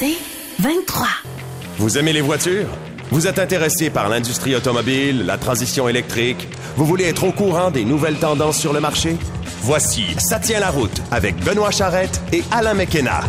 C'est 23. Vous aimez les voitures? Vous êtes intéressé par l'industrie automobile, la transition électrique? Vous voulez être au courant des nouvelles tendances sur le marché? Voici Ça tient la route avec Benoît Charrette et Alain McKenna.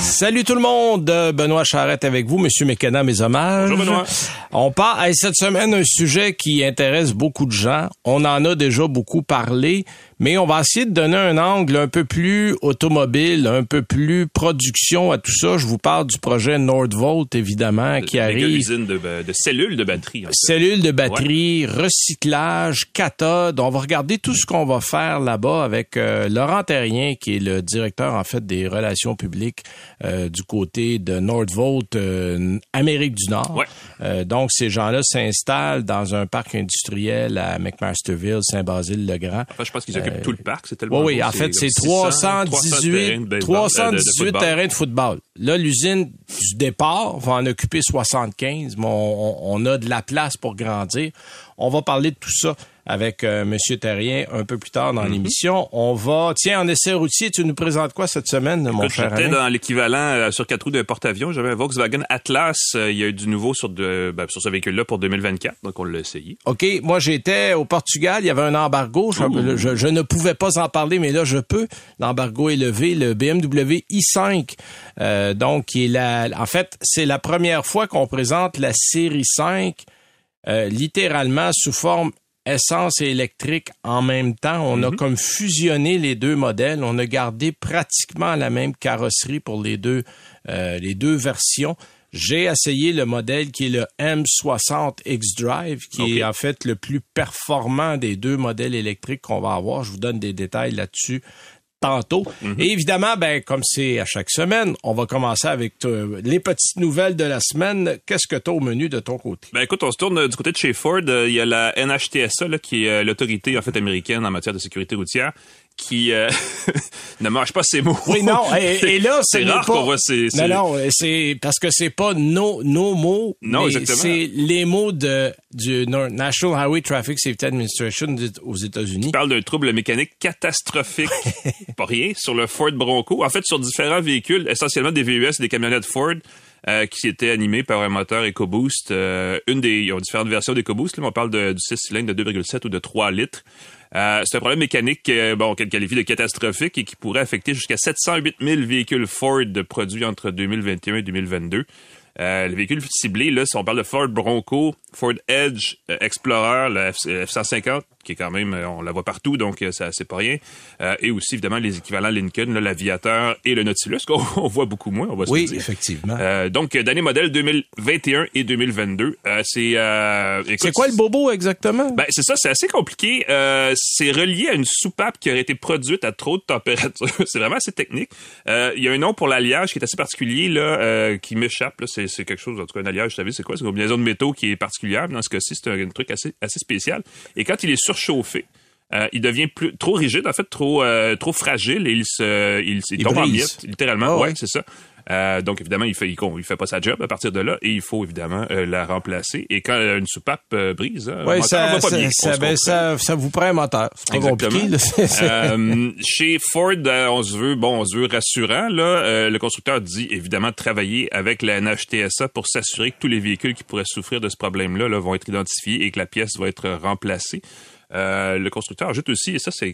Salut tout le monde, Benoît Charrette avec vous, Monsieur McKenna, mes hommages. Bonjour Benoît. On part hey, cette semaine un sujet qui intéresse beaucoup de gens. On en a déjà beaucoup parlé, mais on va essayer de donner un angle un peu plus automobile, un peu plus production à tout ça. Je vous parle du projet Nordvolt, évidemment, qui arrive. usine de, de, cellules de batterie. En fait. Cellules de batterie, recyclage, cathode. On va regarder tout ce qu'on va faire là-bas avec euh, Laurent Terrien, qui est le directeur, en fait, des relations publiques euh, du côté de Nordvolt, euh, Amérique du Nord. Ouais. donc, ces gens-là s'installent dans un parc industriel à McMasterville, Saint-Basile-le-Grand. Enfin, je pense qu'ils occupent tout le parc, c'est tellement Oui, oui, en fait, c'est 600, 318, 318 terrains de football. Là, l'usine du départ va en occuper 75, mais on, on, a de la place pour grandir. On va parler de tout ça avec euh, Monsieur Terrien un peu plus tard dans Mhm. l'émission. On va, tiens, en essai routier, tu nous présentes quoi cette semaine, mon cher J'étais dans l'équivalent euh, sur quatre roues d'un porte-avions. J'avais un Volkswagen Atlas. Euh, il y a eu du nouveau sur, de, ben, sur ce véhicule-là pour 2024, donc on l'a essayé. OK, moi j'étais au Portugal, il y avait un embargo, je, je- je ne pouvais pas en parler, mais là je peux. L'embargo est levé, le BMW i5, euh, donc qui est la, en fait c'est la première fois qu'on présente la série 5 euh, littéralement sous forme essence et électrique en même temps. On a comme fusionné les deux modèles. On a gardé pratiquement la même carrosserie pour les deux, euh, les deux versions. J'ai essayé le modèle qui est le M60 X-Drive, qui est en fait le plus performant des deux modèles électriques qu'on va avoir. Je vous donne des détails là-dessus tantôt. Et évidemment, ben comme c'est à chaque semaine, on va commencer avec euh, les petites nouvelles de la semaine. Qu'est-ce que tu as au menu de ton côté? Ben écoute, on se tourne euh, du côté de chez Ford. Euh, Il y a la NHTSA, là, qui est euh, l'autorité en fait américaine en matière de sécurité routière, qui euh, ne mange pas ses mots. Oui, non. Et, et là, ce c'est rare pas- qu'on voit ces, ces- Non, non, c'est parce que c'est pas nos, nos mots, Non, exactement. c'est les mots de du National Highway Traffic Safety Administration aux États-Unis. parle d'un trouble mécanique catastrophique, pas rien, sur le Ford Bronco. En fait, sur différents véhicules, essentiellement des VUS et des camionnettes Ford, euh, qui étaient animés par un moteur EcoBoost. Euh, une des, ils ont différentes versions d'EcoBoost. Là, on parle de, du 6 cylindres de 2,7 ou de 3 litres. Euh, c'est un problème mécanique euh, bon, qu'elle qualifie de catastrophique et qui pourrait affecter jusqu'à 708 000 véhicules Ford produits entre 2021 et 2022. Euh, les véhicules ciblés, là, si on parle de Ford Bronco, Ford Edge, euh, Explorer, le F, F-150, qui est quand même, euh, on la voit partout, donc euh, ça c'est pas rien. Euh, et aussi, évidemment, les équivalents Lincoln, l'Aviateur et le Nautilus, qu'on on voit beaucoup moins, on va se Oui, dire. effectivement. Euh, donc, d'année modèle 2021 et 2022. Euh, c'est c'est quoi le bobo exactement? ben, c'est ça, c'est assez compliqué. C'est relié à une soupape qui aurait été produite à trop de température. c'est vraiment assez technique. Il y a un nom pour l'alliage qui est assez particulier, là, qui m'échappe. C'est, c'est quelque chose, en tout cas, un alliage, vous savez, c'est quoi? C'est une combinaison de métaux qui est particulière. Dans ce cas-ci, c'est un, un truc assez, assez spécial. Et quand il est surchauffé, euh, il devient plus, trop rigide, en fait, trop, euh, trop fragile et il se, il, il Il tombe en brise. miettes, littéralement. Ah ouais. ouais, c'est ça. Euh, donc évidemment, il fait, il, il fait pas sa job à partir de là et il faut évidemment euh, la remplacer. Et quand euh, une soupape euh, brise, hein, moteur ça, va pas ça, bien, ça, on se ben, ça, ça vous prend un moteur. C'est pas compliqué. Là. Euh, chez Ford, euh, on se veut, bon, on se veut rassurant. Là, Euh, le constructeur dit évidemment travailler avec la NHTSA pour s'assurer que tous les véhicules qui pourraient souffrir de ce problème-là là, vont être identifiés et que la pièce va être remplacée. Euh, le constructeur ajoute aussi, et ça, c'est,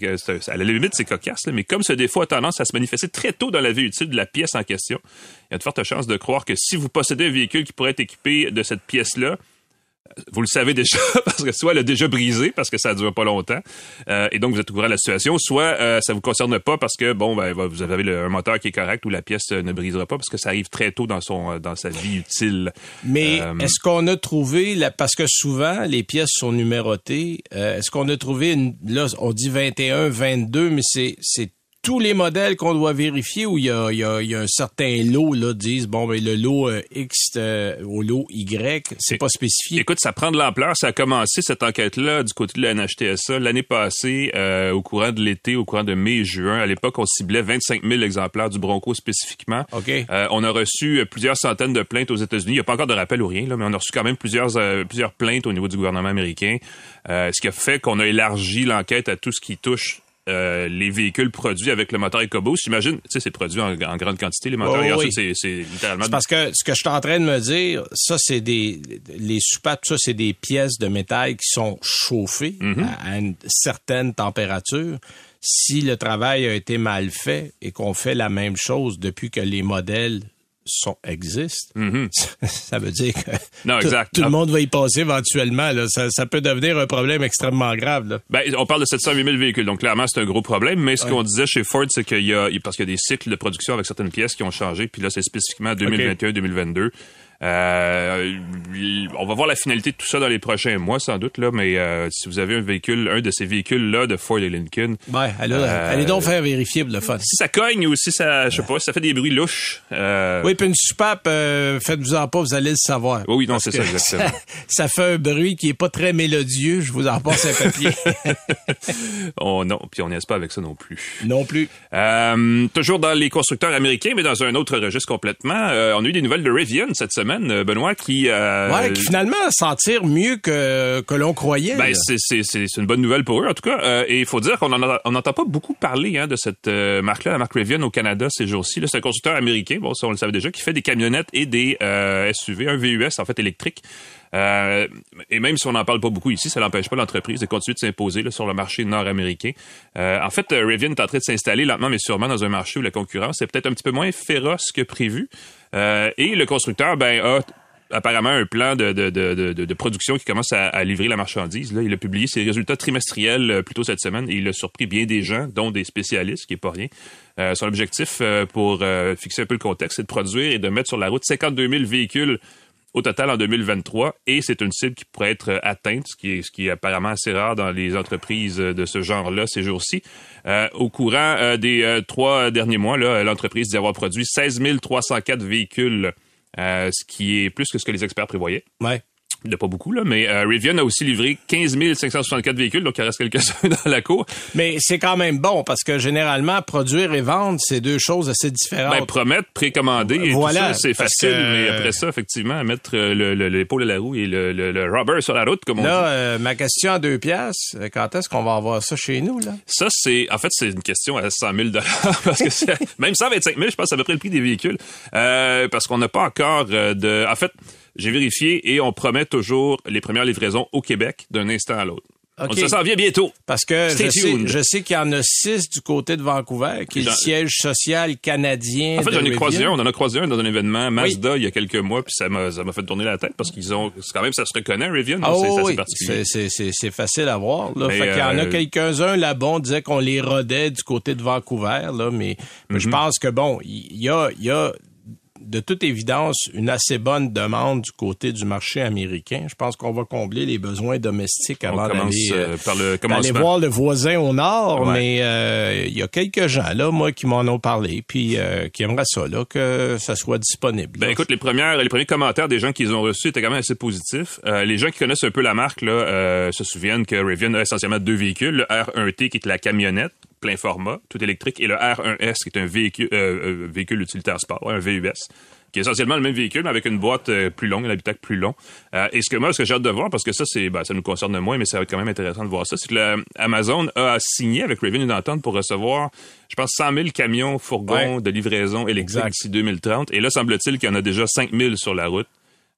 à la limite, c'est cocasse, mais comme ce défaut a tendance à se manifester très tôt dans la vie utile de la pièce en question, il y a de fortes chances de croire que si vous possédez un véhicule qui pourrait être équipé de cette pièce-là, vous le savez déjà parce que soit elle a déjà brisé parce que ça dure pas longtemps euh, et donc vous êtes au courant de la situation, soit euh, ça vous concerne pas parce que bon ben vous avez le, un moteur qui est correct ou la pièce euh, ne brisera pas parce que ça arrive très tôt dans son euh, dans sa vie utile. Mais Euh, est-ce qu'on a trouvé, la- parce que souvent les pièces sont numérotées, euh, est-ce qu'on a trouvé, une, là on dit 21, 22, mais c'est tous les modèles qu'on doit vérifier ou il y a, il y a, il y a un certain lot là disent bon ben le lot euh, X euh, au lot Y c'est pas spécifié. Écoute, ça prend de l'ampleur. Ça a commencé cette enquête-là du côté de la NHTSA l'année passée, euh, au courant de l'été, au courant de mai et juin. À l'époque, on ciblait 25 000 exemplaires du Bronco spécifiquement. OK. Euh, on a reçu plusieurs centaines de plaintes aux États-Unis. Il n'y a pas encore de rappel ou rien, là, mais on a reçu quand même plusieurs, euh, plusieurs plaintes au niveau du gouvernement américain. Euh, ce qui a fait qu'on a élargi l'enquête à tout ce qui touche euh, les véhicules produits avec le moteur EcoBoost. J'imagine, tu sais, c'est produit en, en grande quantité, les moteurs. Oh, oui. c'est, littéralement... Parce que ce que je suis en train de me dire, ça c'est des les soupapes, ça c'est des pièces de métal qui sont chauffées à, à une certaine température. Si le travail a été mal fait et qu'on fait la même chose depuis que les modèles sont existent, ça veut dire que Mm-hmm. Non, tout, exact. tout le monde va y passer éventuellement. Là. Ça, ça peut devenir un problème extrêmement grave. Là. Ben, on parle de 708 000 véhicules, donc clairement, c'est un gros problème. Mais ce qu'on disait chez Ford, c'est qu'il y a, parce qu'il y a des cycles de production avec certaines pièces qui ont changé, puis là, c'est spécifiquement 2021-2022. Euh, on va voir la finalité de tout ça dans les prochains mois, sans doute, là, mais euh, si vous avez un véhicule, un de ces véhicules-là de Ford et Lincoln, Ouais, allez, Euh, donc faire vérifier pour le fun. si ça cogne ou si ça, je sais pas, si ça fait des bruits louches, euh, Oui, puis une soupape, euh, faites-vous-en pas, vous allez le savoir. Oui, non, c'est ça, exactement. Ça, ça fait un bruit qui est pas très mélodieux. Je vous en passe un papier. on, non, puis on n'y pas avec ça non plus. non plus. Euh, toujours dans les constructeurs américains, mais dans un autre registre complètement. Euh, on a eu des nouvelles de Rivian cette semaine, euh, Benoît, qui... euh, Ouais, qui finalement s'en tire mieux que, que l'on croyait. Ben, c'est, une bonne nouvelle pour eux, en tout cas. Euh, et il faut dire qu'on n'entend pas beaucoup parler hein, de cette euh, marque-là, la marque Rivian au Canada ces jours-ci. C'est un constructeur américain, bon, ça on le savait déjà, qui fait des camionnettes et des SUV, un VUS en fait électrique. Euh, et même si on n'en parle pas beaucoup ici, ça n'empêche pas l'entreprise de continuer de s'imposer sur le marché nord-américain. Euh, en fait, Rivian est en train de s'installer lentement mais sûrement dans un marché où la concurrence est peut-être un petit peu moins féroce que prévu. Euh, et le constructeur ben, a apparemment un plan de, de, de, de, production qui commence à, à livrer la marchandise. Là, il a publié ses résultats trimestriels euh, plus tôt cette semaine et il a surpris bien des gens, dont des spécialistes, qui est pas rien. Euh, son objectif, euh, pour euh, fixer un peu le contexte, c'est de produire et de mettre sur la route 52 000 véhicules au total en 2023 et c'est une cible qui pourrait être euh, atteinte, ce qui est, apparemment assez rare dans les entreprises euh, de ce genre-là ces jours-ci. Euh, au courant des trois derniers mois, l'entreprise dit avoir produit 16 304 véhicules, ce qui est plus que ce que les experts prévoyaient. Ouais. Il n'y a pas beaucoup, là, mais euh, Rivian a aussi livré 15 564 véhicules, donc il reste quelques-uns dans la cour. Mais c'est quand même bon parce que généralement, produire et vendre, c'est deux choses assez différentes. Ben, promettre, précommander, et Voilà, tout ça, c'est facile, que- mais après ça, effectivement, mettre euh, le- le- l'épaule à la roue et le, le, le rubber sur la route, comme on dit. Là, euh, ma question à deux piastres, euh, quand est-ce qu'on va avoir ça chez nous, là? Ça, c'est, en fait, c'est une question à 100 000 parce que c'est, même 125 000, je pense, c'est à peu près le prix des véhicules, euh, parce qu'on n'a pas encore euh, de, en fait, j'ai vérifié et on promet toujours les premières livraisons au Québec d'un instant à l'autre. OK. On ça s'en vient bientôt. Parce que Stay je sais, je sais qu'il y en a six du côté de Vancouver, qui est le siège social canadien. En fait, j'en ai croisé un, on en a croisé un dans un événement Mazda il y a quelques mois, puis ça m'a, ça m'a fait tourner la tête parce qu'ils ont, quand même, ça se reconnaît, Rivian, Ah c'est, oui, particulier. c'est, c'est, c'est, facile à voir. Là. Fait qu'il y en a euh, quelques-uns là-bas, on disait qu'on les rodait du côté de Vancouver, là, mais, mais je pense que bon, il y a, il y a de toute évidence une assez bonne demande du côté du marché américain. Je pense qu'on va combler les besoins domestiques avant d'aller, euh, commencement. voir le voisin au nord, Ouais. mais euh, il y a quelques gens là, moi, qui m'en ont parlé, puis euh, qui aimeraient ça, là, que ça soit disponible. Ben écoute, les premières, les premiers commentaires des gens qui les ont reçus étaient quand même assez positifs. Euh, les gens qui connaissent un peu la marque là, euh, se souviennent que Rivian a essentiellement deux véhicules, le R1T qui est la camionnette plein format, tout électrique, et le R1S qui est un véhicule, euh, euh, véhicule utilitaire sport, un VUS qui est essentiellement le même véhicule, mais avec une boîte euh, plus longue, un habitacle plus long. Euh, et ce que moi, ce que j'ai hâte de voir, parce que ça, c'est, ben, ça nous concerne moins, mais ça va être quand même intéressant de voir ça, c'est que la- Amazon a signé avec Rivian une entente pour recevoir, je pense, 100 000 camions, fourgons Ouais. de livraison électrique d'ici 2030. Et là, semble-t-il qu'il y en a déjà 5 000 sur la route.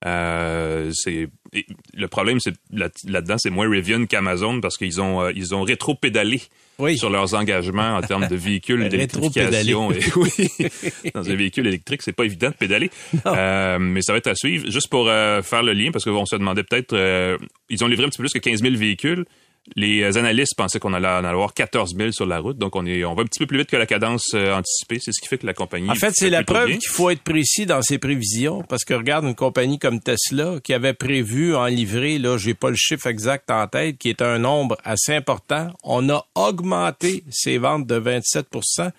Euh, c'est et le problème c'est là- là-dedans c'est moins Rivian qu'Amazon parce qu'ils ont euh, ils ont rétro-pédalé Oui. sur leurs engagements en termes de véhicules Rétro-pédalé. d'électrification. et oui dans un véhicule électrique c'est pas évident de pédaler. Euh, mais ça va être à suivre. Juste pour euh, faire le lien parce qu'on se demandait peut-être euh, ils ont livré un petit peu plus que 15 000 véhicules Les analystes pensaient qu'on allait en avoir 14 000 sur la route, donc on est, on va un petit peu plus vite que la cadence euh, anticipée. C'est ce qui fait que la compagnie. En fait, c'est la preuve qu'il faut être précis dans ses prévisions, parce que regarde une compagnie comme Tesla qui avait prévu en livrer, là, j'ai pas le chiffre exact en tête, qui est un nombre assez important. On a augmenté ses ventes de 27%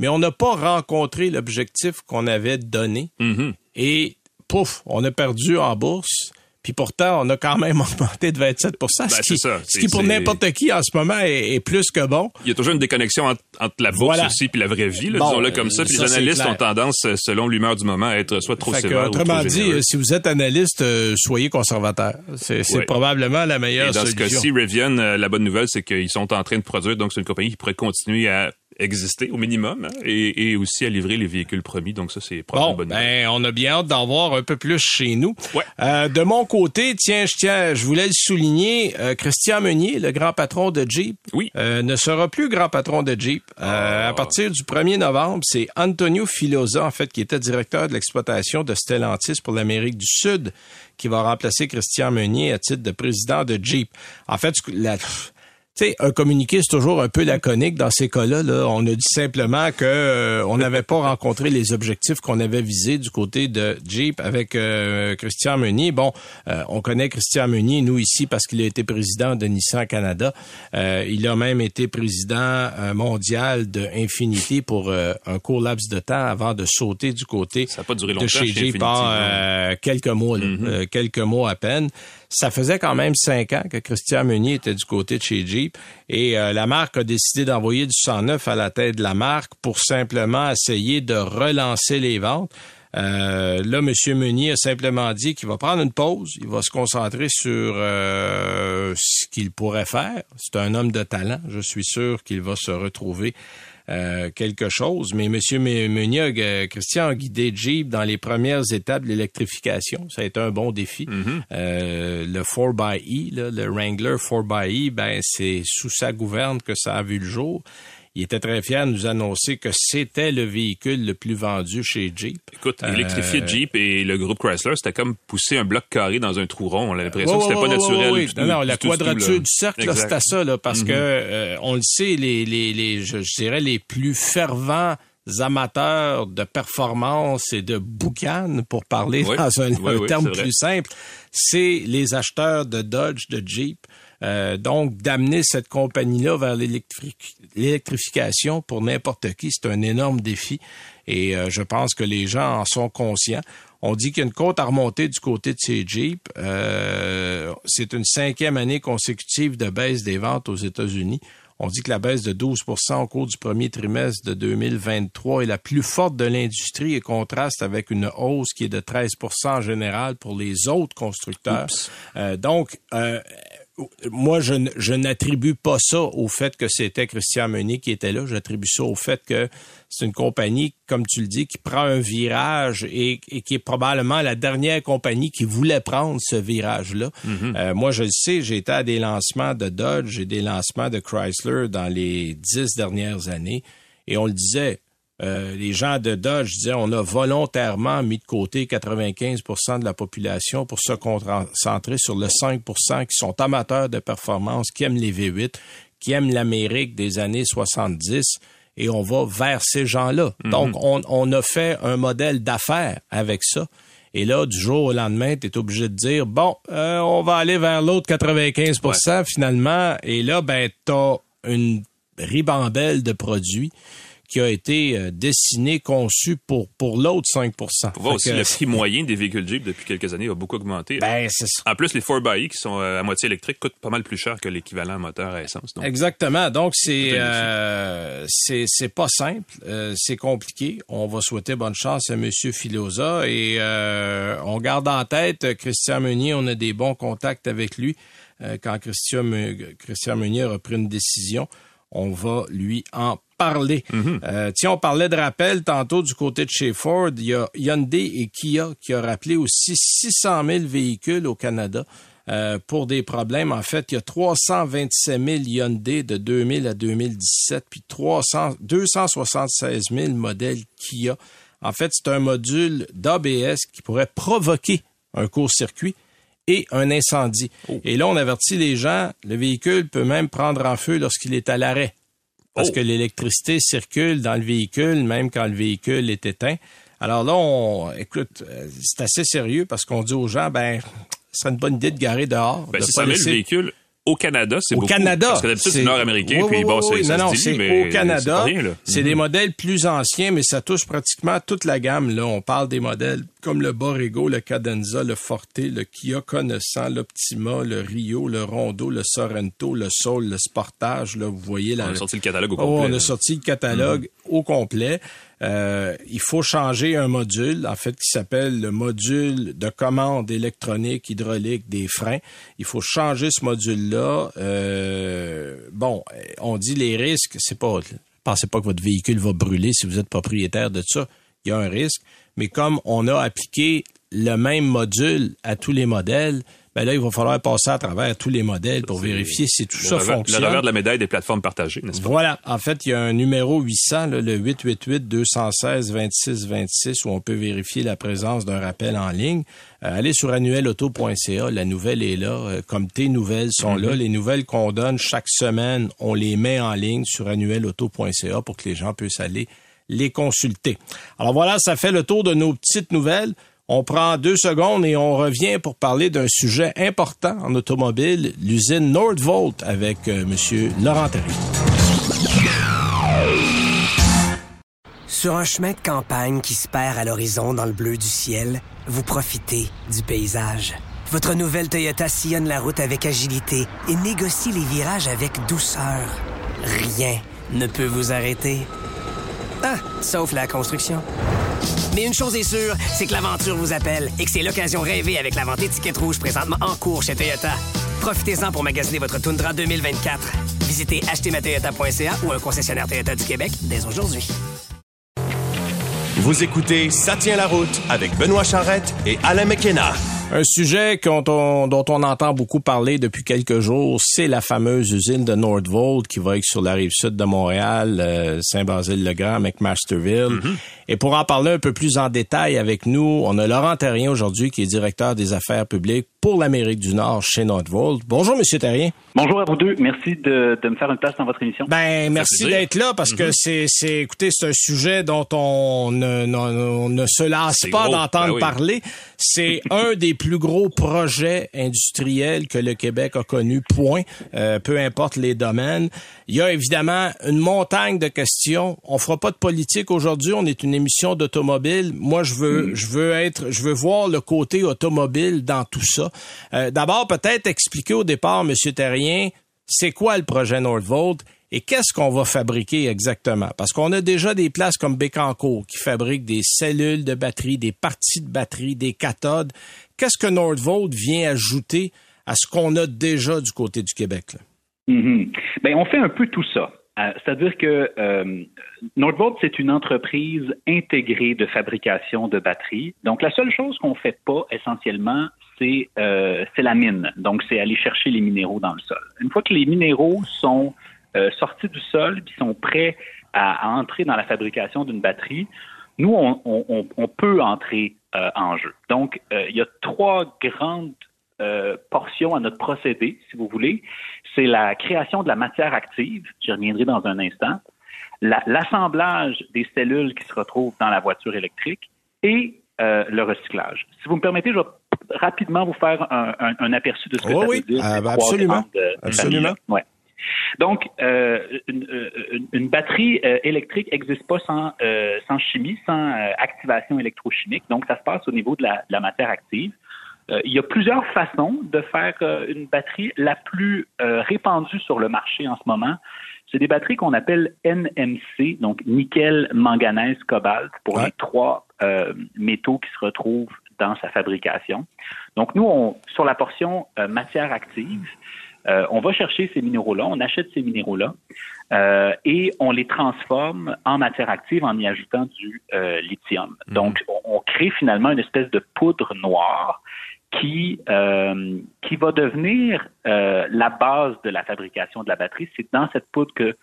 mais on n'a pas rencontré l'objectif qu'on avait donné. Mm-hmm. Et pouf, on a perdu en bourse. Puis pourtant, on a quand même augmenté de 27 ce, Ben, qui, ça. ce qui pour n'importe qui en ce moment est, est, plus que bon. Il y a toujours une déconnexion entre, entre la bourse Voilà. aussi puis la vraie vie, Bon, disons-le comme ça. Puis ça, les analystes ont tendance, euh, selon l'humeur du moment, à être soit trop Fait que, sévères ou autrement trop dit, généreux. euh, si vous êtes analyste, euh, soyez conservateur. C'est probablement la Et meilleure dans ce cas-ci, Rivian, euh, la bonne nouvelle, c'est qu'ils sont en train de produire, donc c'est une compagnie qui pourrait continuer à exister au minimum hein, et, et aussi à livrer les véhicules promis. Donc ça, c'est probablement Bon, bonne nouvelle. ben, on a bien hâte d'en voir un peu plus chez nous. Ouais. Euh, de mon côté, tiens, je tiens, je voulais le souligner, euh, Christian Meunier, le grand patron de Jeep, Oui. euh, ne sera plus grand patron de Jeep. Euh, À partir du 1er novembre, c'est Antonio Filosa, en fait, qui était directeur de l'exploitation de Stellantis pour l'Amérique du Sud, qui va remplacer Christian Meunier à titre de président de Jeep. En fait, la, tu sais, un communiqué, c'est toujours un peu laconique dans ces cas-là. Là. On a dit simplement que euh, on n'avait pas rencontré les objectifs qu'on avait visés du côté de Jeep avec euh, Christian Meunier. Bon, euh, on connaît Christian Meunier, nous ici, parce qu'il a été président de Nissan Canada. Euh, il a même été président euh, mondial de Infinity pour euh, un court laps de temps avant de sauter du côté Ça a pas duré de longtemps chez chez Jeep euh, quelques mois, là, euh, quelques mois à peine. Ça faisait quand même cinq ans que Christian Meunier était du côté de chez Jeep et euh, la marque a décidé d'envoyer du 109 à la tête de la marque pour simplement essayer de relancer les ventes. Euh, là, M. Meunier a simplement dit qu'il va prendre une pause, il va se concentrer sur euh, ce qu'il pourrait faire. C'est un homme de talent, je suis sûr qu'il va se retrouver euh, quelque chose. Mais M. Meunier, euh, Christian a guidé Jeep dans les premières étapes de l'électrification. Ça a été un bon défi. Euh, le 4xE, là, le Wrangler 4xE, ben, c'est sous sa gouverne que ça a vu le jour. Il était très fier de nous annoncer que c'était le véhicule le plus vendu chez Jeep. Écoute, Euh, électrifier Jeep et le groupe Chrysler, c'était comme pousser un bloc carré dans un trou rond. On a l'impression que c'était ouais, pas naturel. ouais. du tout, Non, non, du la tout, du tout, quadrature du cercle, c'était ça, là, parce Mhm. que euh, on le sait, les, les, les je, je dirais les plus fervents amateurs de performance et de boucan, pour parler Oui. dans un, Oui, un oui, terme plus simple, c'est les acheteurs de Dodge, de Jeep. Euh, donc, d'amener cette compagnie-là vers l'électri- l'électrification pour n'importe qui, c'est un énorme défi. Et euh, je pense que les gens en sont conscients. On dit qu'il y a une côte à remonter du côté de ces Jeeps. Euh, c'est une cinquième année consécutive de baisse des ventes aux États-Unis. On dit que la baisse de 12% au cours du premier trimestre de 2023 est la plus forte de l'industrie et contraste avec une hausse qui est de 13% en général pour les autres constructeurs. Euh, donc, euh, moi, je, n'attribue pas ça au fait que c'était Christian Meunier qui était là. J'attribue ça au fait que c'est une compagnie, comme tu le dis, qui prend un virage et, et qui est probablement la dernière compagnie qui voulait prendre ce virage-là. Euh, moi, je le sais, j'ai été à des lancements de Dodge et des lancements de Chrysler dans les dix dernières années et on le disait, euh, les gens de Dodge disaient on a volontairement mis de côté 95% de la population pour se concentrer sur le 5% qui sont amateurs de performance, qui aiment les V8, qui aiment l'Amérique des années 70 et on va vers ces gens-là. Donc, on, on a fait un modèle d'affaires avec ça. Et là, du jour au lendemain, tu es obligé de dire, bon, euh, on va aller vers l'autre 95% finalement. Et là, ben, tu as une ribambelle de produits qui a été euh, dessiné, conçu pour, pour l'autre 5 On voit aussi que le prix moyen des véhicules Jeep depuis quelques années a beaucoup augmenté. Ben, c'est ça. En plus, les 4xE qui sont euh, à moitié électriques coûtent pas mal plus cher que l'équivalent moteur à essence. Donc, Exactement. Donc, c'est C'est euh, c'est c'est pas simple. Euh, c'est compliqué. On va souhaiter bonne chance à M. Filosa et euh, on garde en tête Christian Meunier. On a des bons contacts avec lui. Quand Christian, Christian Meunier a pris une décision, on va lui en parler. Euh, tiens, on parlait de rappel tantôt du côté de chez Ford. Il y a Hyundai et Kia qui ont rappelé aussi 600 000 véhicules au Canada euh, pour des problèmes. En fait, il y a 327 000 Hyundai de 2000 à 2017, puis 300, 276 000 modèles Kia. En fait, c'est un module d'ABS qui pourrait provoquer un court-circuit et un incendie. Oh. Et là, on avertit les gens, le véhicule peut même prendre en feu lorsqu'il est à l'arrêt. Parce Oh. que l'électricité circule dans le véhicule, même quand le véhicule est éteint. Alors là, on, écoute, euh, c'est assez sérieux parce qu'on dit aux gens, ben, ce serait une bonne idée de garer dehors. Ben, de c'est pas 100 000 laisser- véhicules. Au Canada, c'est au beaucoup. Canada. Parce que d'habitude, c'est nord-américain, Oui, puis oui, bon, oui, ça non, non, se dit, c'est mais au Canada. c'est là. Des modèles plus anciens, mais ça touche pratiquement toute la gamme. Là, on parle des modèles comme le Borrego, le Cadenza, le Forte, le Kia Connaissant, l'Optima, le Rio, le Rondo, le Sorrento, le Soul, le Sportage. Là, vous voyez la. On a sorti le catalogue au Oh, complet. on là. a sorti le catalogue au complet. Euh, il faut changer un module, en fait, qui s'appelle le module de commande électronique hydraulique des freins. Il faut changer ce module-là. Euh, bon, on dit les risques, c'est pas. Pensez pas que votre véhicule va brûler si vous êtes propriétaire de ça. Il y a un risque. Mais comme on a appliqué le même module à tous les modèles, ben là, il va falloir passer à travers tous les modèles pour vérifier si tout Le ça revers- fonctionne. Le revers de la médaille des plateformes partagées, n'est-ce pas? Voilà. En fait, il y a un numéro 800, là, le 888-216-2626, où on peut vérifier la présence d'un rappel en ligne. Euh, allez sur annuelauto.ca. La nouvelle est là. Euh, comme tes nouvelles sont là. Les nouvelles qu'on donne chaque semaine, on les met en ligne sur annuelauto.ca pour que les gens puissent aller les consulter. Alors voilà, ça fait le tour de nos petites nouvelles. On prend deux secondes et on revient pour parler d'un sujet important en automobile, l'usine Nordvolt avec euh, Monsieur Laurent Terry. Sur un chemin de campagne qui se perd à l'horizon dans le bleu du ciel, vous profitez du paysage. Votre nouvelle Toyota sillonne la route avec agilité et négocie les virages avec douceur. Rien ne peut vous arrêter. Ah, sauf la construction. Mais une chose est sûre, c'est que l'aventure vous appelle et que c'est l'occasion rêvée avec la vente étiquette rouge présentement en cours chez Toyota. Profitez-en pour magasiner votre Tundra 2024. Visitez achetermatoyota.ca ou un concessionnaire Toyota du Québec dès aujourd'hui. Vous écoutez Ça tient la route avec Benoît Charrette et Alain McKenna. Un sujet dont on, dont on entend beaucoup parler depuis quelques jours, c'est la fameuse usine de Nordvolt qui va être sur la rive sud de Montréal, euh, Saint-Basile-le-Grand, McMasterville. Et pour en parler un peu plus en détail avec nous, on a Laurent Terrien aujourd'hui qui est directeur des affaires publiques pour l'Amérique du Nord chez Nordvolt. Bonjour, Monsieur Terrien. Bonjour à vous deux. Merci de, de me faire une place dans votre émission. Ben, merci d'être là parce que c'est, c'est, écoutez, c'est un sujet dont on ne, ne- on ne se lasse pas d'entendre Ben oui. parler. C'est un des plus gros projets industriels que le Québec a connu, point. Euh, peu importe les domaines. Il y a évidemment une montagne de questions. On fera pas de politique aujourd'hui. On est une émission d'automobile. Moi, je veux, je veux être, je veux voir le côté automobile dans tout ça. Euh, d'abord, peut-être expliquer au départ, Monsieur Terrien, c'est quoi le projet Nordvolt et qu'est-ce qu'on va fabriquer exactement? Parce qu'on a déjà des places comme Bécancourt qui fabriquent des cellules de batterie, des parties de batterie, des cathodes. Qu'est-ce que Nordvolt vient ajouter à ce qu'on a déjà du côté du Québec? là? Mhm. Ben, on fait un peu tout ça. Euh, C'est-à-dire que euh, Nordvolt, c'est une entreprise intégrée de fabrication de batteries. Donc, la seule chose qu'on fait pas essentiellement, c'est euh, la mine. Donc, c'est aller chercher les minéraux dans le sol. Une fois que les minéraux sont euh, sortis du sol puis sont prêts à, à entrer dans la fabrication d'une batterie, nous, on- on- on peut entrer euh, en jeu. Donc, euh, il y a trois grandes euh, portions à notre procédé, si vous voulez. C'est la création de la matière active, j'y reviendrai dans un instant, la- l'assemblage des cellules qui se retrouvent dans la voiture électrique et euh, le recyclage. Si vous me permettez, je vais rapidement vous faire un, un- un aperçu de ce que Oh ça oui, veut dire. ah, ben trois absolument. euh, Absolument. Ouais. Donc, euh, une, une- une batterie électrique n'existe pas sans, euh, sans chimie, sans activation électrochimique. Donc, ça se passe au niveau de la, de la matière active. Euh, il y a plusieurs façons de faire euh, une batterie. La plus euh, répandue sur le marché en ce moment, c'est des batteries qu'on appelle NMC, donc nickel, manganèse, cobalt, pour Ouais. les trois euh, métaux qui se retrouvent dans sa fabrication. Donc, nous, on, sur la portion euh, matière active, euh, on va chercher ces minéraux-là, on achète ces minéraux-là euh, et on les transforme en matière active en y ajoutant du euh, lithium. Donc, on, on crée finalement une espèce de poudre noire qui, euh, qui va devenir euh, la base de la fabrication de la batterie. C'est dans cette poudre que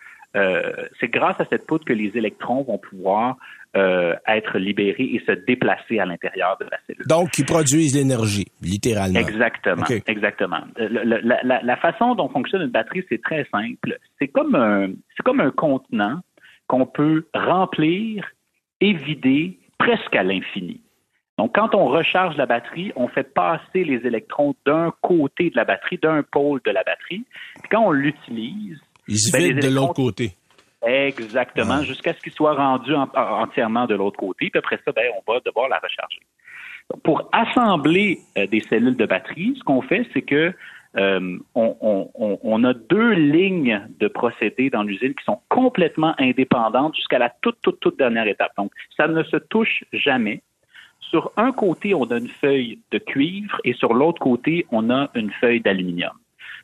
c'est grâce à cette poudre que les électrons vont pouvoir être libérés et se déplacer à l'intérieur de la cellule. Donc, ils produisent l'énergie, littéralement. Exactement, exactement. La, la, façon dont fonctionne une batterie, c'est très simple. C'est comme un, c'est comme un contenant qu'on peut remplir et vider presque à l'infini. Donc, quand on recharge la batterie, on fait passer les électrons d'un côté de la batterie, d'un pôle de la batterie. Puis quand on l'utilise, ils se ben, de l'autre côté. Exactement, jusqu'à ce qu'ils soient rendus entièrement de l'autre côté. Puis après ça, ben, on va devoir la recharger. Pour assembler euh, des cellules de batterie, ce qu'on fait, c'est que euh, on, a deux lignes de procédés dans l'usine qui sont complètement indépendantes jusqu'à la toute, toute, toute dernière étape. Donc, ça ne se touche jamais. Sur un côté, on a une feuille de cuivre et sur l'autre côté, on a une feuille d'aluminium.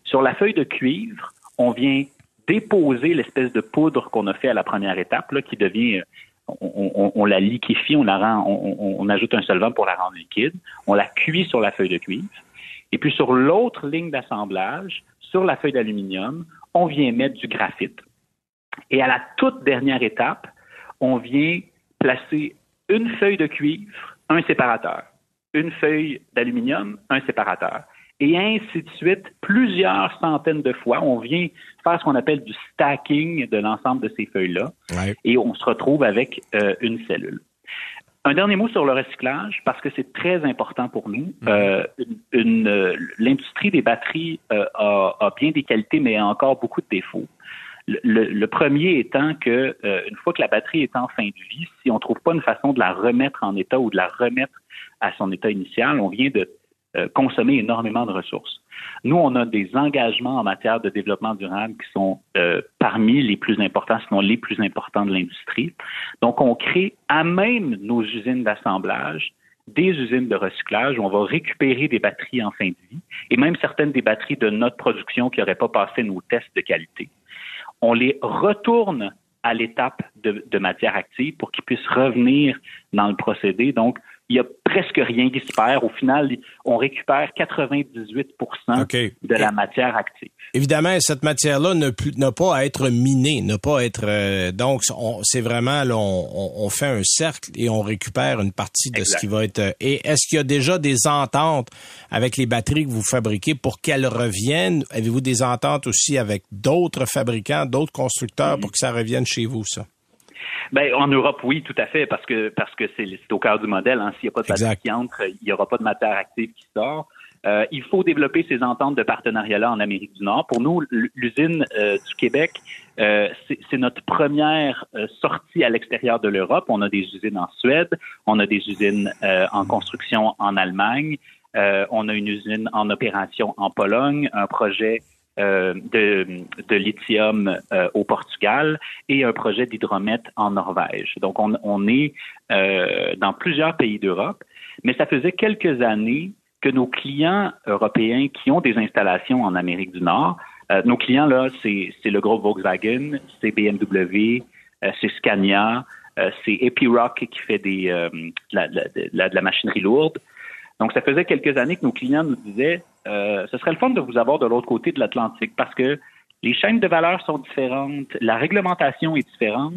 Sur la feuille de cuivre, on vient déposer l'espèce de poudre qu'on a fait à la première étape, là, qui devient, on, la liquéfie, on la rend, on, ajoute un solvant pour la rendre liquide, on la cuit sur la feuille de cuivre. Et puis sur l'autre ligne d'assemblage, sur la feuille d'aluminium, on vient mettre du graphite. Et à la toute dernière étape, on vient placer une feuille de cuivre, un séparateur, une feuille d'aluminium, un séparateur. Et ainsi de suite, plusieurs centaines de fois, on vient faire ce qu'on appelle du stacking de l'ensemble de ces feuilles-là. Et on se retrouve avec euh, une cellule. Un dernier mot sur le recyclage, parce que c'est très important pour nous. Mhm. Euh, euh, l'industrie des batteries euh, a, bien des qualités, mais a encore beaucoup de défauts. Le, premier étant que une fois que la batterie est en fin de vie, si on ne trouve pas une façon de la remettre en état ou de la remettre à son état initial, on vient de consommer énormément de ressources. Nous, on a des engagements en matière de développement durable qui sont euh, parmi les plus importants, sinon les plus importants de l'industrie. Donc, on crée à même nos usines d'assemblage des usines de recyclage où on va récupérer des batteries en fin de vie et même certaines des batteries de notre production qui n'auraient pas passé nos tests de qualité. On les retourne à l'étape de, matière active pour qu'ils puissent revenir dans le procédé. Donc, il y a presque rien qui se perd. Au final, on récupère 98% de la matière active. Évidemment, cette matière-là n'a pas à être minée, n'a pas à être euh, donc c'est vraiment on, fait un cercle et on récupère une partie de ce qui va être. Euh, et est-ce qu'il y a déjà des ententes avec les batteries que vous fabriquez pour qu'elles reviennent? Avez-vous des ententes aussi avec d'autres fabricants, d'autres constructeurs pour que ça revienne chez vous ça? Ben, en Europe, oui, tout à fait, parce que parce que c'est au cœur du modèle. Hein. S'il n'y a pas de batterie qui entre, il n'y aura pas de matière active qui sort. Euh, il faut développer ces ententes de partenariat-là en Amérique du Nord. Pour nous, l'usine euh, du Québec, euh, c'est notre première euh, sortie à l'extérieur de l'Europe. On a des usines en Suède, on a des usines euh, en construction en Allemagne, on a une usine en opération en Pologne, un projet euh, de, de, lithium euh, au Portugal et un projet d'hydromètre en Norvège. Donc, on, on est euh, dans plusieurs pays d'Europe, mais ça faisait quelques années que nos clients européens qui ont des installations en Amérique du Nord, nos clients, là, c'est le groupe Volkswagen, c'est BMW, c'est Scania, c'est Epiroc qui fait des, la, de la machinerie lourde. Donc, ça faisait quelques années que nos clients nous disaient, euh, ce serait le fun de vous avoir de l'autre côté de l'Atlantique parce que les chaînes de valeur sont différentes, la réglementation est différente,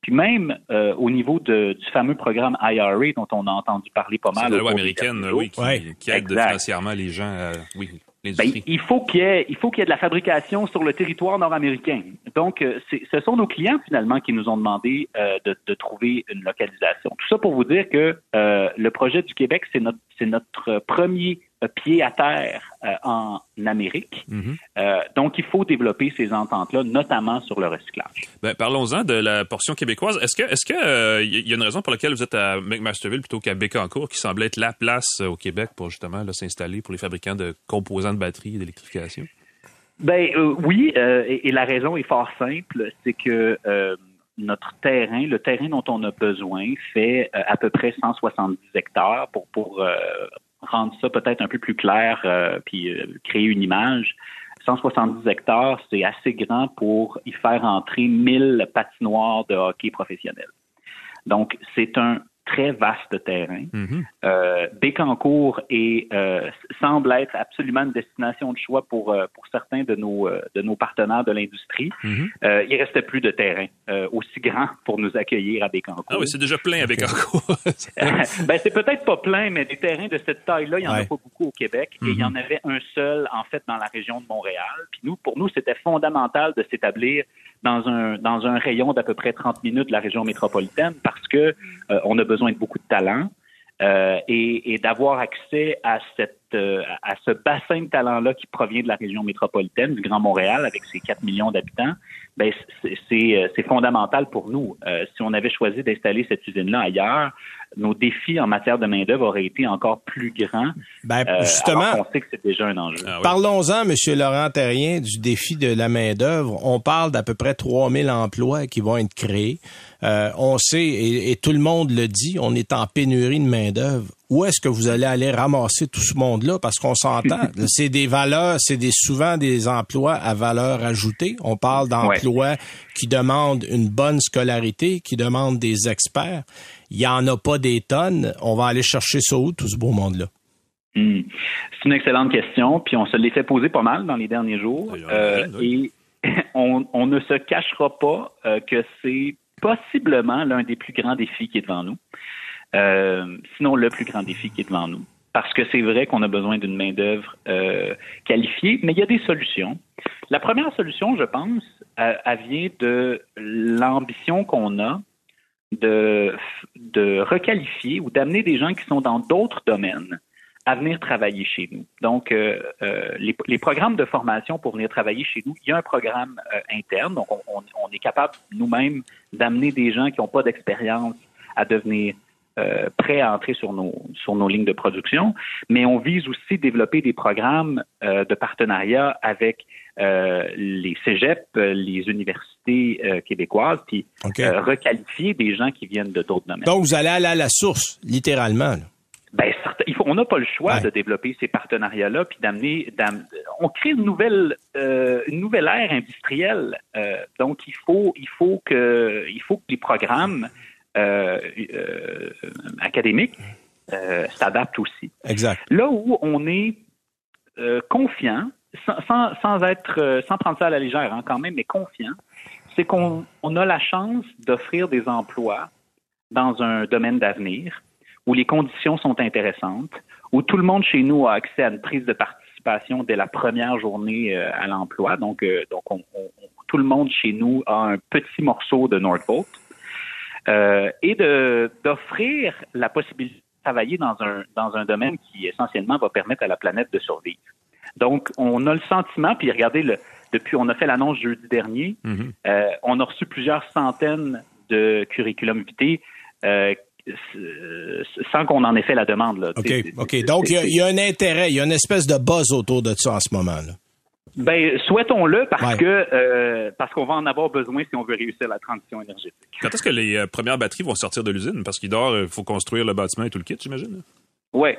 puis même euh, au niveau de, du fameux programme IRA dont on a entendu parler pas mal. la loi américaine, oui, qui, aide financièrement les gens, oui. Ben, il faut qu'il y ait, il faut qu'il y ait de la fabrication sur le territoire nord-américain. Donc, euh, ce sont nos clients finalement qui nous ont demandé de, de, trouver une localisation. Tout ça pour vous dire que le projet du Québec, c'est notre, c'est notre premier pied à terre euh, en Amérique. Mhm. Euh, donc, il faut développer ces ententes-là, notamment sur le recyclage. Ben, parlons-en de la portion québécoise. Est-ce que, est-ce que il euh, y a une raison pour laquelle vous êtes à McMasterville plutôt qu'à Bécancourt, qui semblait être la place au Québec pour justement s'installer pour les fabricants de composants de batterie et d'électrification? Ben oui, et, la raison est fort simple, c'est que notre terrain, le terrain dont on a besoin, fait à peu près 170 hectares pour, pour rendre ça peut-être un peu plus clair, euh, puis euh, créer une image. 170 hectares, c'est assez grand pour y faire entrer 1000 patinoires de hockey professionnels. Donc, c'est un très vaste terrain. Mhm. Euh, Bécancourt est, euh, semble être absolument une destination de choix pour, euh, pour certains de nos, euh, de nos partenaires de l'industrie. Mhm. Euh, il restait plus de terrain aussi grand pour nous accueillir à Bécancourt. Ah oui, c'est déjà plein avec Bécancourt. ben, c'est peut-être pas plein, mais des terrains de cette taille-là, il n'y en a pas beaucoup au Québec. Et il y en avait un seul, en fait, dans la région de Montréal. Puis nous, pour nous, c'était fondamental de s'établir dans un, dans un rayon d'à peu près 30 minutes de la région métropolitaine parce que euh, on a besoin de beaucoup de talent. euh, et, et d'avoir accès à cette euh, à ce bassin de talent-là qui provient de la région métropolitaine, du Grand Montréal, avec ses 4 millions d'habitants, ben euh, c'est fondamental pour nous. Euh, si on avait choisi d'installer cette usine-là ailleurs, nos défis en matière de main-d'œuvre auraient été encore plus grands. Ben, euh, justement, alors qu'on sait que c'est déjà un enjeu. Ah oui. Parlons-en, M. Laurent Terrien, du défi de la main-d'œuvre. On parle d'à peu près 3000 emplois qui vont être créés. Euh, on sait, et, et tout le monde le dit, on est en pénurie de main-d'œuvre. Où est-ce que vous allez aller ramasser tout ce monde-là? Parce qu'on s'entend, c'est des valeurs, c'est des, souvent des emplois à valeur ajoutée. On parle d'emplois qui demandent une bonne scolarité, qui demandent des experts. Il y en a pas des tonnes. On va aller chercher ça où, tout ce beau monde-là? Hmm. C'est une excellente question, puis on se l'est fait poser pas mal dans les derniers jours. Oui, Euh, et on, on ne se cachera pas euh, que c'est possiblement l'un des plus grands défis qui est devant nous. Euh, sinon, le plus grand défi qui est devant nous. Parce que c'est vrai qu'on a besoin d'une main-d'œuvre qualifiée, mais il y a des solutions. La première solution, je pense, elle vient de l'ambition qu'on a de, requalifier ou d'amener des gens qui sont dans d'autres domaines à venir travailler chez nous. Donc, euh, euh, les, programmes de formation pour venir travailler chez nous, il y a un programme euh, interne. Donc, on, on, est capable nous-mêmes d'amener des gens qui n'ont pas d'expérience à devenir prêts à entrer sur nos, sur nos lignes de production. Mais on vise aussi développer des programmes de partenariat avec les cégeps, euh, les universités euh, québécoises, puis OK. euh, requalifier des gens qui viennent de d'autres domaines. Donc, vous allez aller à la source, littéralement. là. Ben, il faut, on n'a pas le choix Ouais. de développer ces partenariats-là, puis d'amener, d'am- on crée une nouvelle, euh, une nouvelle ère industrielle. Euh, donc, il faut, il faut que, il faut que les programmes euh, euh, académiques euh, s'adaptent aussi. Exact. Là où on est euh, confiant, sans, être, euh, sans prendre ça à la légère, hein, quand même, mais confiant, c'est qu'on on a la chance d'offrir des emplois dans un domaine d'avenir où les conditions sont intéressantes, où tout le monde chez nous a accès à une prise de participation dès la première journée euh, à l'emploi. Donc, euh, donc on- on- on- tout le monde chez nous a un petit morceau de Northvolt. Euh, et d'offrir la possibilité de travailler dans un dans un domaine qui essentiellement va permettre à la planète de survivre. Donc, on a le sentiment, puis regardez, le, depuis on a fait l'annonce jeudi dernier, Mhm. euh, on a reçu plusieurs centaines de curriculum vitae euh, s- sans qu'on en ait fait la demande. Là. OK. OK. Donc, il y, a- y un intérêt, il y a une espèce de buzz autour de ça en ce moment. Là. Ben, souhaitons-le parce Ouais. que euh, parce qu'on va en avoir besoin si on veut réussir la transition énergétique. Quand est-ce que les euh, premières batteries vont sortir de l'usine? Parce qu'il dort, il faut construire le bâtiment et tout le kit, j'imagine. Oui.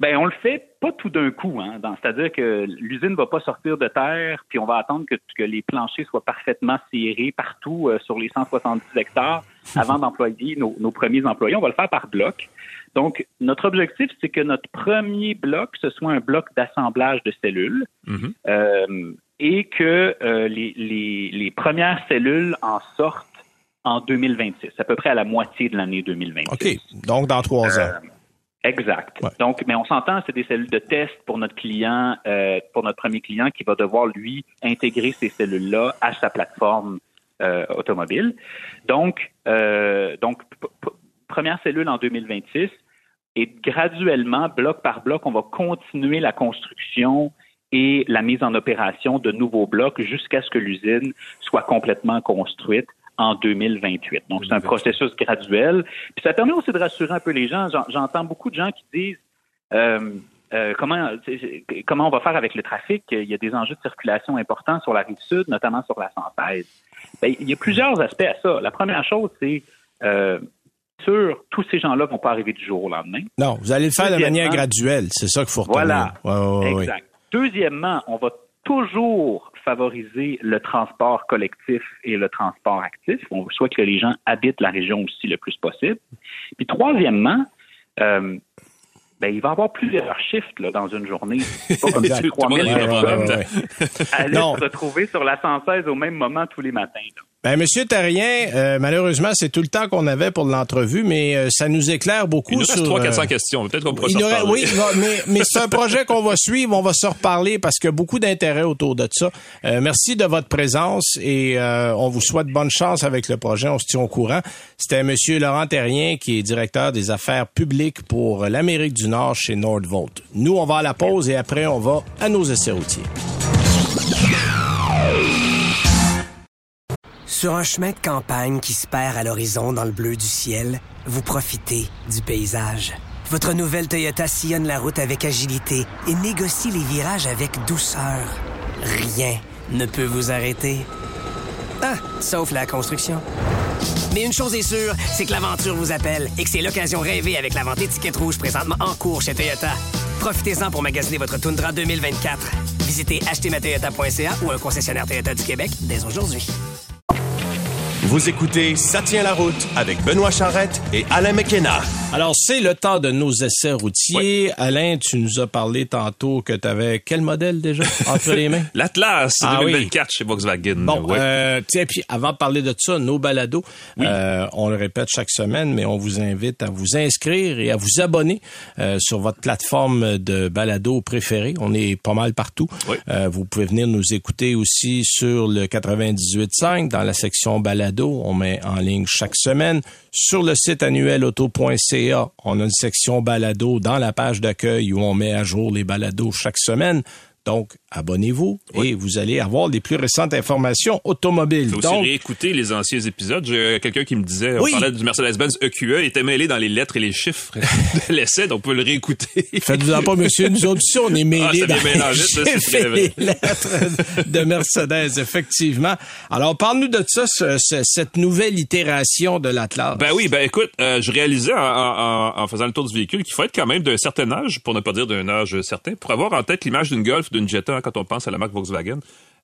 Ben, on le fait pas tout d'un coup. Hein, C'est-à-dire que l'usine va pas sortir de terre, puis on va attendre que, que les planchers soient parfaitement serrés partout euh, sur les 170 hectares avant d'employer nos, nos premiers employés. On va le faire par bloc. Donc, notre objectif, c'est que notre premier bloc, ce soit un bloc d'assemblage de cellules Mhm. euh, et que euh, les, les, les premières cellules en sortent en 2026, à peu près à la moitié de l'année 2026. OK. Donc, dans trois ans. Exact. Ouais. Donc, mais on s'entend, c'est des cellules de test pour notre client, euh, pour notre premier client qui va devoir lui intégrer ces cellules-là à sa plateforme euh, automobile. Donc, euh, donc première cellule en 2026 et graduellement, bloc par bloc, on va continuer la construction et la mise en opération de nouveaux blocs jusqu'à ce que l'usine soit complètement construite en 2028. Donc, c'est un processus graduel. Puis ça permet aussi de rassurer un peu les gens. J'en- J'entends beaucoup de gens qui disent euh, euh, comment comment on va faire avec le trafic? Il y a des enjeux de circulation importants sur la rive sud, notamment sur la 116. Ben, il y a plusieurs aspects à ça. La première chose, c'est euh, sûr, tous ces gens-là vont pas arriver du jour au lendemain. Non, vous allez le faire de manière graduelle. C'est ça qu'il faut retenir. Voilà. Ouais, ouais, ouais, ouais. Exact. Deuxièmement, on va toujours favoriser le transport collectif et le transport actif. On souhaite que les gens habitent la région aussi le plus possible. Puis troisièmement, euh, ben, il va y avoir plusieurs shifts là, dans une journée. Pas comme si 3000 personnes allaient se retrouver sur la 116 au même moment tous les matins. Là. Ben, Monsieur Terrien, euh, malheureusement, c'est tout le temps qu'on avait pour l'entrevue, mais euh, ça nous éclaire beaucoup Il nous reste sur... 3 400 euh, questions. Peut-être qu'on pourra s'en reparler. oui, mais, mais c'est un projet qu'on va suivre, on va se reparler parce qu'il y a beaucoup d'intérêt autour de ça. Euh, merci de votre présence et euh, on vous souhaite bonne chance avec le projet. On se tient au courant. C'était Monsieur Laurent Terrien qui est directeur des affaires publiques pour l'Amérique du Nord chez Nordvolt. Nous, on va à la pause et après, on va à nos essais routiers. Sur un chemin de campagne qui se perd à l'horizon dans le bleu du ciel, vous profitez du paysage. Votre nouvelle Toyota sillonne la route avec agilité et négocie les virages avec douceur. Rien ne peut vous arrêter. Ah, sauf la construction. Mais une chose est sûre, c'est que l'aventure vous appelle et que c'est l'occasion rêvée avec la vente étiquette rouge présentement en cours chez Toyota. Profitez-en pour magasiner votre Tundra 2024. Visitez achetermatoyota.ca ou un concessionnaire Toyota du Québec dès aujourd'hui. Vous écoutez Ça tient la route avec Benoît Charrette et Alain McKenna. Alors, c'est le temps de nos essais routiers. Alain, tu nous as parlé tantôt que tu avais quel modèle déjà entre les mains? L'Atlas Ah oui. 2024 chez Volkswagen. Bon, Ouais. euh, tiens, puis avant de parler de ça, nos balados, euh, on le répète chaque semaine, mais on vous invite à vous inscrire et à vous abonner euh, sur votre plateforme de balado préférée. On est pas mal partout. Oui. Euh, vous pouvez venir nous écouter aussi sur le 98.5 dans la section balado. On met en ligne chaque semaine. Sur le site annuel auto.ca, on a une section balado dans la page d'accueil où on met à jour les balados chaque semaine. Donc, abonnez-vous et vous allez avoir les plus récentes informations automobiles. Il faut aussi Donc, réécouter les anciens épisodes. J'ai quelqu'un qui me disait, Oui. on parlait du Mercedes-Benz EQE, il était mêlé dans les lettres et les chiffres de l'essai, donc on peut le réécouter. Faites-vous-en pas, monsieur. Nous autres aussi, on est mêlés Ah, c'est dans bien les mélangé, chiffres et vrai. les lettres de Mercedes, effectivement. Alors, parle-nous de ça, ce- ce- cette nouvelle itération de l'Atlas. Ben oui, ben écoute, euh, je réalisais en, en- en faisant le tour du véhicule qu'il faut être quand même d'un certain âge, pour ne pas dire d'un âge certain, pour avoir en tête l'image d'une Golf, d'une Jetta hein, quand on pense à la marque Volkswagen.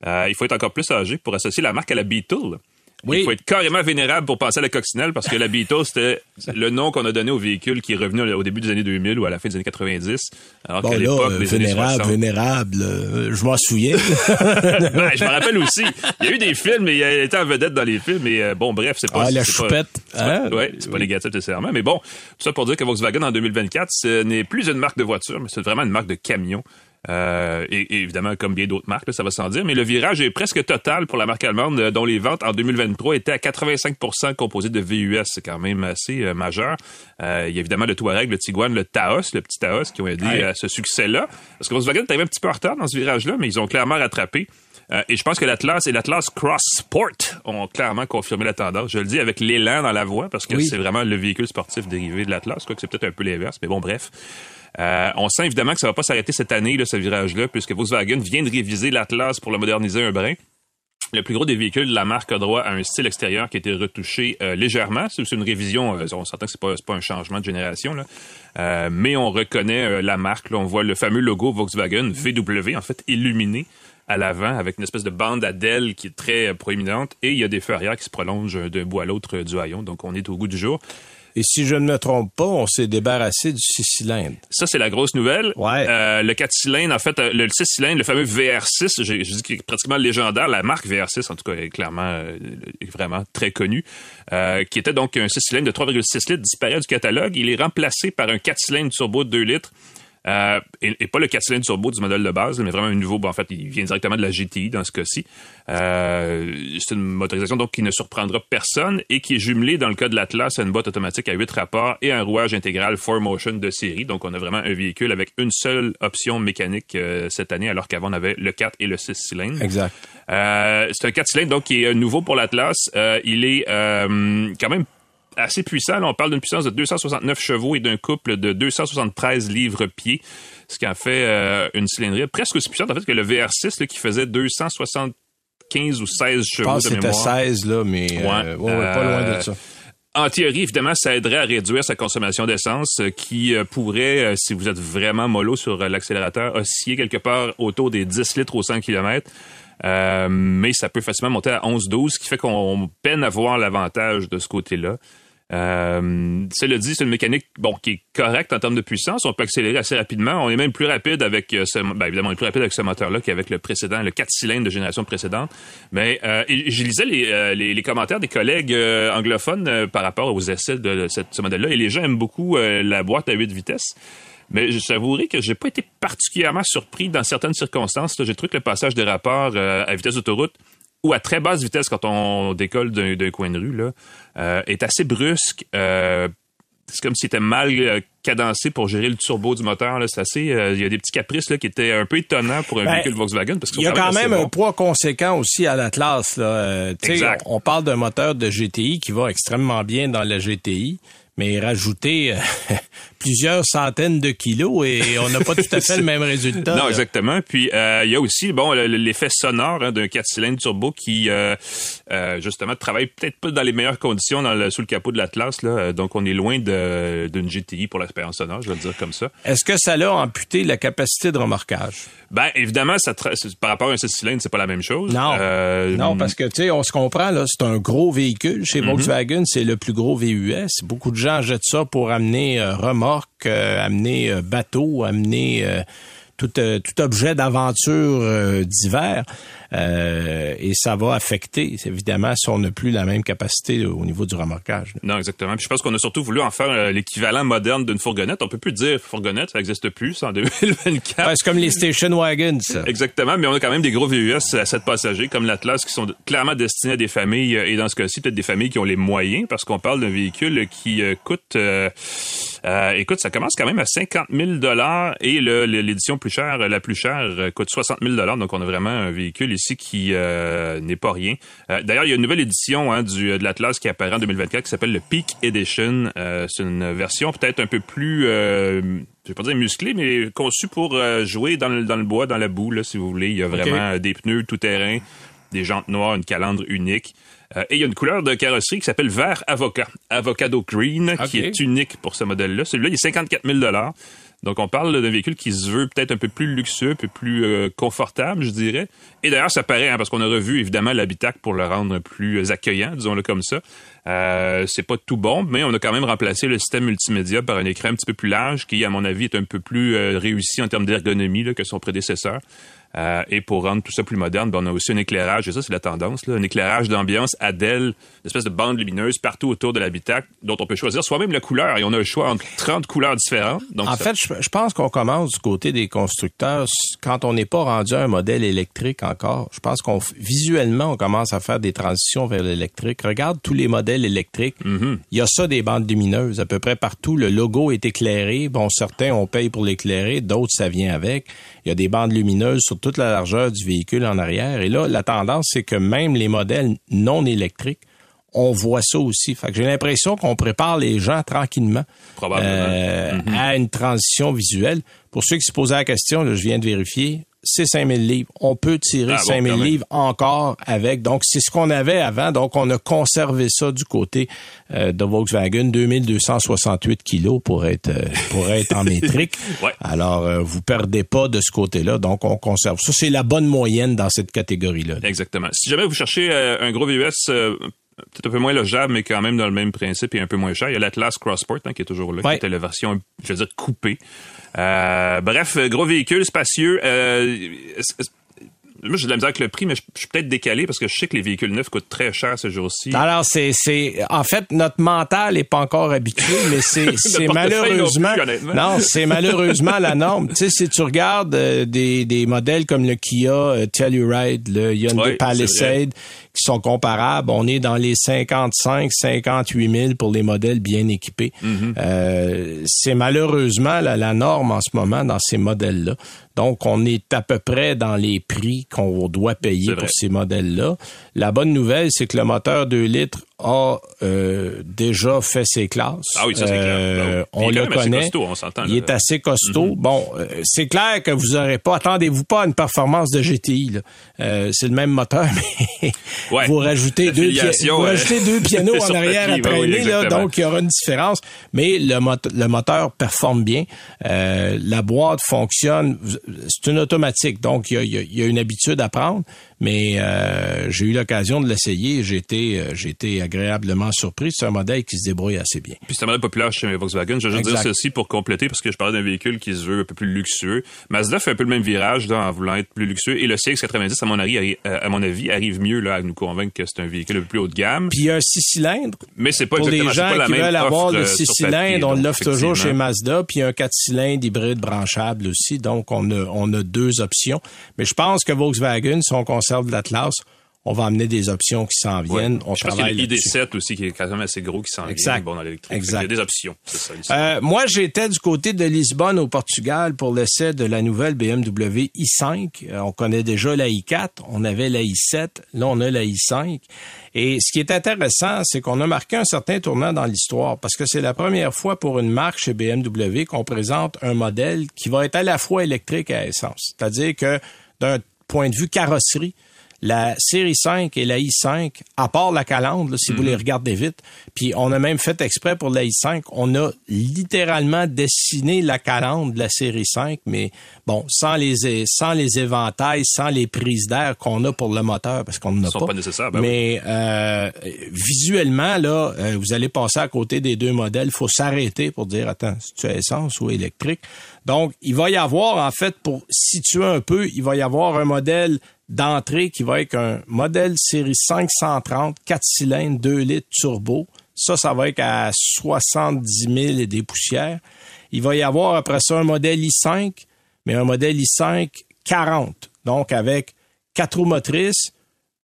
Euh, il faut être encore plus âgé pour associer la marque à la Beetle. Oui. Il faut être carrément vénérable pour penser à la coccinelle parce que la Beetle, c'était le nom qu'on a donné au véhicule qui est revenu au début des années 2000 ou à la fin des années 90. Alors Bon, qu'à l'époque euh, des années vénérable, 60. vénérable, euh, je m'en souviens. Je me rappelle aussi. Il y a eu des films et il a été en vedette dans les films. Et euh, bon, bref, c'est pas. Ah, la pas- choupette, c'est pas- hein? ouais, c'est pas négatif nécessairement. Mais bon, tout ça pour dire que Volkswagen en 2024, ce n'est plus une marque de voiture, mais c'est vraiment une marque de camion. Euh, et, et évidemment, comme bien d'autres marques, là, ça va sans dire. Mais le virage est presque total pour la marque allemande, euh, dont les ventes en 2023 étaient à 85% composées de VUS. C'est quand même assez euh, majeur. Euh, il y a évidemment le Touareg, le Tiguan, le Taos, le petit Taos, qui ont aidé Ouais. à ce succès-là. Parce que Volkswagen arrivé un petit peu en retard dans ce virage-là, mais ils ont clairement rattrapé. Euh, et je pense que l'Atlas et l'Atlas Cross Sport ont clairement confirmé la tendance. Je le dis avec l'élan dans la voix parce que Oui. c'est vraiment le véhicule sportif dérivé de l'Atlas, quoi que c'est peut-être un peu l'inverse, mais bon, bref. Euh, on sent évidemment que ça va pas s'arrêter cette année, là, ce virage-là, puisque Volkswagen vient de réviser l'Atlas pour le moderniser un brin. Le plus gros des véhicules la marque a droit à un style extérieur qui a été retouché euh, légèrement. C'est une révision, euh, on s'entend que c'est pas, pas un changement de génération, mais on reconnaît la marque. On voit le fameux logo Volkswagen VW, en fait, illuminé à l'avant avec une espèce de bande à d'ailes qui est très proéminente et il y a des feux arrière qui se prolongent d'un bout à l'autre du haillon. Donc, on est au goût du jour. Et si je ne me trompe pas, on s'est débarrassé du six cylindres. Ça, c'est la grosse nouvelle. Ouais. Euh, le 4 cylindres, en fait, euh, le 6 cylindres, le fameux VR6, j'ai je dis qu'il est pratiquement légendaire. La marque VR6, en tout cas, est clairement, euh, est vraiment très connue, euh, qui était donc un 6 cylindres de 3,6 litres, disparaît du catalogue. Il est remplacé par un 4 cylindres turbo de 2 litres. Euh, et, et pas le 4 cylindres turbo du modèle de base, mais vraiment un nouveau. Bon, en fait, il vient directement de la GTI dans ce cas-ci. Euh, c'est une motorisation donc qui ne surprendra personne et qui est jumelée dans le cas de l'Atlas à une boîte automatique à 8 rapports et un rouage intégral 4Motion de série. Donc, on a vraiment un véhicule avec une seule option mécanique euh, cette année, alors qu'avant, on avait le 4 et le 6 cylindres. Exact. C'est un 4 cylindres donc qui est nouveau pour l'Atlas. Il est quand même assez puissant. Là, on parle d'une puissance de 269 chevaux et d'un couple de 273 livres-pieds, ce qui en fait euh, une cylindrée presque aussi puissante en fait que le VR6 là, qui faisait 275 ou 16 Je chevaux pense que de c'était mémoire. 16, là, mais euh, ouais, ouais, pas loin de Euh, ça. En théorie, évidemment, ça aiderait à réduire sa consommation d'essence, qui pourrait, si vous êtes vraiment mollo sur l'accélérateur, osciller quelque part autour des 10 litres au 100 km. Euh, mais ça peut facilement monter à 11-12, ce qui fait qu'on peine à voir l'avantage de ce côté-là. Euh, cela dit, c'est une mécanique bon qui est correcte en termes de puissance. On peut accélérer assez rapidement. On est même plus rapide avec euh, ce, ben, évidemment, on est plus rapide avec ce moteur-là qu'avec le précédent, le 4 cylindres de génération précédente. Mais euh, je lisais les, les, commentaires des collègues anglophones par rapport aux essais de, ce modèle-là, et les gens aiment beaucoup la boîte à 8 vitesses. Mais je savourerai que j'ai pas été particulièrement surpris dans certaines circonstances. J'ai trouvé que le passage des rapports à vitesse d'autoroute ou à très basse vitesse quand on décolle d'un coin de rue, là, euh, est assez brusque. Euh, c'est comme si c'était mal euh, cadencé pour gérer le turbo du moteur. C'est assez. Il y a des petits caprices là, qui étaient un peu étonnants pour un ben, véhicule Volkswagen. Parce il y a quand même un poids conséquent aussi à l'Atlas. On, on parle d'un moteur de GTI qui va extrêmement bien dans la GTI mais rajouter plusieurs centaines de kilos et on n'a pas tout à fait le même résultat. Non, exactement. Puis euh, il y a aussi bon l'effet sonore hein, d'un 4 cylindres turbo qui euh, justement travaille peut-être pas dans les meilleures conditions dans le, sous le capot de l'Atlas là. Donc on est loin d'une GTI pour l'expérience sonore, je vais le dire comme ça. Est-ce que ça l'a amputé la capacité de remorquage? Ben évidemment, ça par rapport à un 6 cylindres, c'est pas la même chose. Non. non, parce que tu sais, on se comprend là, c'est un gros véhicule chez mhm. Volkswagen, c'est le plus gros VUS. Beaucoup de gens jette ça pour amener euh, remorque, euh, amener euh, bateau, amener tout, tout objet d'aventure d'hiver. Euh, et ça va affecter, évidemment, si on n'a plus la même capacité au niveau du remorquage. Non, exactement. Puis je pense qu'on a surtout voulu en faire euh, l'équivalent moderne d'une fourgonnette. On peut plus dire fourgonnette, ça n'existe plus, en 2024. c'est comme les station wagons. Ça. Exactement, mais on a quand même des gros VUS à 7 passagers, comme l'Atlas, qui sont clairement destinés à des familles, euh, et dans ce cas-ci, peut-être des familles qui ont les moyens, parce qu'on parle d'un véhicule qui coûte, euh, écoute, ça commence quand même à 50 000 dollars et l'édition plus chère, la plus chère, coûte 60 000 dollars. Donc on a vraiment un véhicule ici qui euh, n'est pas rien. Euh, d'ailleurs, il y a une nouvelle édition hein, du, de l'Atlas qui apparaît en 2024 qui s'appelle le Peak Edition. Euh, c'est une version peut-être un peu plus, je vais pas dire musclée, mais conçue pour jouer dans le, dans le bois, dans la boue, là, si vous voulez. Il y a vraiment des pneus tout-terrain, des jantes noires, une calandre unique. Et il y a une couleur de carrosserie qui s'appelle vert avocat, avocado green, qui est unique pour ce modèle-là. Celui-là, il est 54 000 donc, on parle d'un véhicule qui se veut peut-être un peu plus luxueux, un peu plus euh, confortable, je dirais. Et d'ailleurs, ça paraît, hein, parce qu'on a revu évidemment l'habitacle pour le rendre plus accueillant, disons-le comme ça. Euh, c'est pas tout bon, mais on a quand même remplacé le système multimédia par un écran un petit peu plus large, qui, à mon avis, est un peu plus euh, réussi en termes d'ergonomie que son prédécesseur. Euh, et pour rendre tout ça plus moderne, ben, on a aussi un éclairage, et ça c'est la tendance, là, un éclairage d'ambiance Adèle, une espèce de bande lumineuse partout autour de l'habitacle, dont on peut choisir soi-même la couleur, et on a un choix entre 30 couleurs différentes. Donc en fait, je, pense qu'on commence du côté des constructeurs, quand on n'est pas rendu à un modèle électrique encore, je pense qu'on visuellement, on commence à faire des transitions vers l'électrique. Regarde tous les modèles électriques, mm-hmm. il y a ça des bandes lumineuses à peu près partout, le logo est éclairé, bon, certains on paye pour l'éclairer, d'autres ça vient avec. Il y a des bandes lumineuses sur toute la largeur du véhicule en arrière. Et là, la tendance, c'est que même les modèles non électriques, on voit ça aussi. Fait que j'ai l'impression qu'on prépare les gens tranquillement euh, mm-hmm. à une transition visuelle. Pour ceux qui se posaient la question, je viens de vérifier, c'est 5000 livres. On peut tirer 5000 ah livres encore avec. Donc, c'est ce qu'on avait avant. Donc, on a conservé ça du côté euh, de Volkswagen. 2268 kilos pour être, euh, pour être en métrique. Alors, euh, vous perdez pas de ce côté-là. Donc, on conserve ça. C'est la bonne moyenne dans cette catégorie-là. Exactement. Si jamais vous cherchez un gros VUS peut-être un peu moins logeable, mais quand même dans le même principe et un peu moins cher. Il y a l'Atlas Crossport hein, qui est toujours là, qui était la version, je veux dire, coupée. Euh, bref, gros véhicule spacieux. Euh, moi, j'ai de la misère avec le prix, mais je, suis peut-être décalé parce que je sais que les véhicules neufs coûtent très cher ce jour-ci. Alors, c'est, c'est, en fait, notre mental est pas encore habitué, mais c'est, c'est malheureusement, non, c'est malheureusement la norme. Tu sais, si tu regardes euh, des, des modèles comme le Kia euh, Telluride, le Hyundai Palisade, qui sont comparables. On est dans les 55, 58 000 pour les modèles bien équipés. Mm-hmm. euh, c'est malheureusement la, la, norme en ce moment dans ces modèles-là. Donc, on est à peu près dans les prix qu'on doit payer pour ces modèles-là. La bonne nouvelle, c'est que le moteur 2 litres a euh, déjà fait ses classes. Ah oui, ça c'est clair. Euh, ben on le connaît. on il est assez costaud. Mm-hmm. Bon, euh, c'est clair que vous aurez pas, attendez-vous pas à une performance de GTI. c'est le même moteur, mais vous rajoutez deux, vous rajoutez deux pianos en arrière après oui, là, donc il y aura une différence. Mais le, le moteur performe bien. la boîte fonctionne. C'est une automatique, donc il y a, il y a, une habitude à prendre. Mais euh, j'ai eu l'occasion de l'essayer. J'ai été, euh, j'ai été agréablement surpris. C'est un modèle qui se débrouille assez bien. Puis c'est un modèle populaire chez Volkswagen. Je veux juste dire ceci pour compléter parce que je parlais d'un véhicule qui se veut un peu plus luxueux. Mazda fait un peu le même virage là, en voulant être plus luxueux et le CX-90 à mon avis, à mon avis arrive mieux là à nous convaincre que c'est un véhicule un peu plus haut de gamme. Puis il y a un six cylindres. Mais c'est pas pour les gens la qui même veulent avoir le euh, six cylindres, on l'offre toujours chez Mazda. Puis un quatre cylindres hybride branchable aussi. Donc on a on a deux options. Mais je pense que Volkswagen, si on conserve l'Atlas, on va amener des options qui s'en viennent. On je pense qu'il y a l'ID7 aussi qui est quand même assez gros qui s'en vient bon, dans l'électrique. Il y a des options. Ça, euh, moi, j'étais du côté de Lisbonne au Portugal pour l'essai de la nouvelle BMW i5. Euh, on connaît déjà la i4, on avait la i7, là on a la i5. Et ce qui est intéressant, c'est qu'on a marqué un certain tournant dans l'histoire parce que c'est la première fois pour une marque chez BMW qu'on présente un modèle qui va être à la fois électrique et à essence. C'est-à-dire que d'un point de vue carrosserie, la série 5 et la i5, à part la calandre, si vous les mhm. regardez vite, puis on a même fait exprès pour la i5, on a littéralement dessiné la calandre de la série 5, mais bon, sans les sans les éventails, sans les prises d'air qu'on a pour le moteur, parce qu'on n'en a pas. pas nécessaires, ben mais euh, visuellement, là, euh, vous allez passer à côté des deux modèles, il faut s'arrêter pour dire, attends, c'est-tu essence ou électrique? Donc, il va y avoir, en fait, pour situer un peu, il va y avoir un modèle d'entrée qui va être un modèle série 530, 4 cylindres, 2 litres turbo. Ça, ça va être à 70 000 et des poussières. Il va y avoir après ça un modèle i5, mais un modèle i5 40, donc avec quatre roues motrices,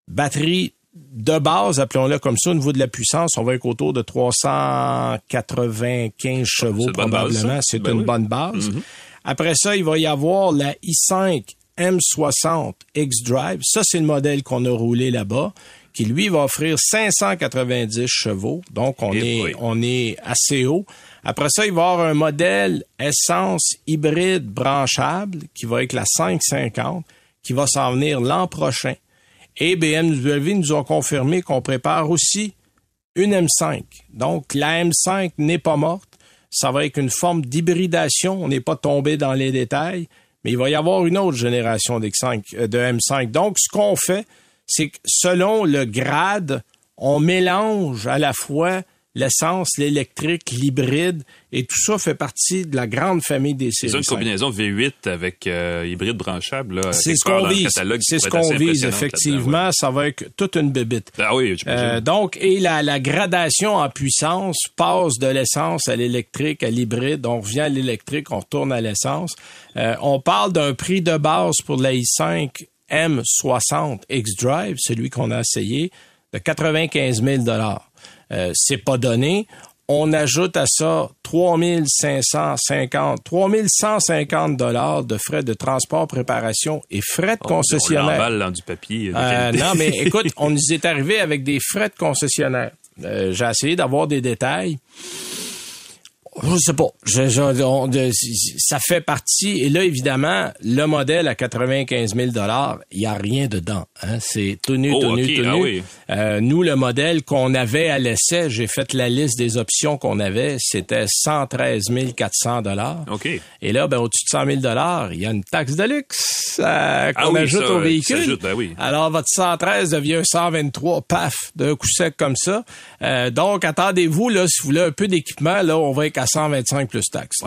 batterie de base, appelons-le comme ça, au niveau de la puissance, on va être autour de 395 chevaux probablement. C'est ben une bonne base. Mm-hmm. Après ça, il va y avoir la i5 M60 X-Drive. Ça, c'est le modèle qu'on a roulé là-bas, qui lui va offrir 590 chevaux. Donc, on est, on est assez haut. Après ça, il va y avoir un modèle essence hybride branchable qui va être la 550, qui va s'en venir l'an prochain. Et BMW nous ont confirmé qu'on prépare aussi une M5. Donc, la M5 n'est pas morte. Ça va être une forme d'hybridation. On n'est pas tombé dans les détails mais il va y avoir une autre génération de M5. Donc, ce qu'on fait, c'est que selon le grade, on mélange à la fois l'essence, l'électrique, l'hybride, et tout ça fait partie de la grande famille des séries. C'est une combinaison V8 avec euh, hybride branchable. C'est ce qu'on vise. C'est ce qu'on vise, effectivement. Ça va être toute une bébite. Ah oui, euh, Donc, et la, la, gradation en puissance passe de l'essence à l'électrique, à l'hybride. On revient à l'électrique, on retourne à l'essence. Euh, on parle d'un prix de base pour la i5 M60 X-Drive, celui qu'on a essayé, de 95 000 euh, c'est pas donné. On ajoute à ça 3550, 3150 dollars de frais de transport, préparation et frais de oh, concessionnaire. On dans du papier. Euh, non, mais écoute, on nous est arrivé avec des frais de concessionnaire. Euh, j'ai essayé d'avoir des détails. Je sais pas. ça fait partie. Et là, évidemment, le modèle à 95 000 il y a rien dedans. Hein? C'est tenu, oh, tenu, tenu. Ah euh, nous, le modèle qu'on avait à l'essai, j'ai fait la liste des options qu'on avait. C'était 113 400 OK. Et là, ben, au-dessus de 100 000 il y a une taxe de luxe euh, qu'on ah ajoute au véhicule. Ben oui. Alors, votre 113 devient 123, paf, d'un coup sec comme ça. Euh, donc, attendez-vous, là, si vous voulez un peu d'équipement, là, on va être 125 plus taxes.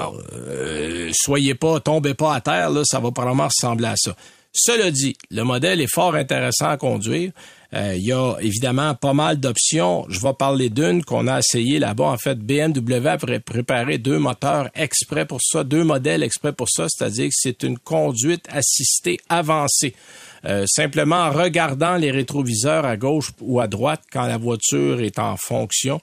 Euh, soyez pas, tombez pas à terre, là, ça va probablement ressembler à ça. Cela dit, le modèle est fort intéressant à conduire. Euh, il y a évidemment pas mal d'options. Je vais parler d'une qu'on a essayé là-bas. En fait, BMW a préparé deux moteurs exprès pour ça, deux modèles exprès pour ça, c'est-à-dire que c'est une conduite assistée avancée. Euh, simplement en regardant les rétroviseurs à gauche ou à droite quand la voiture est en fonction,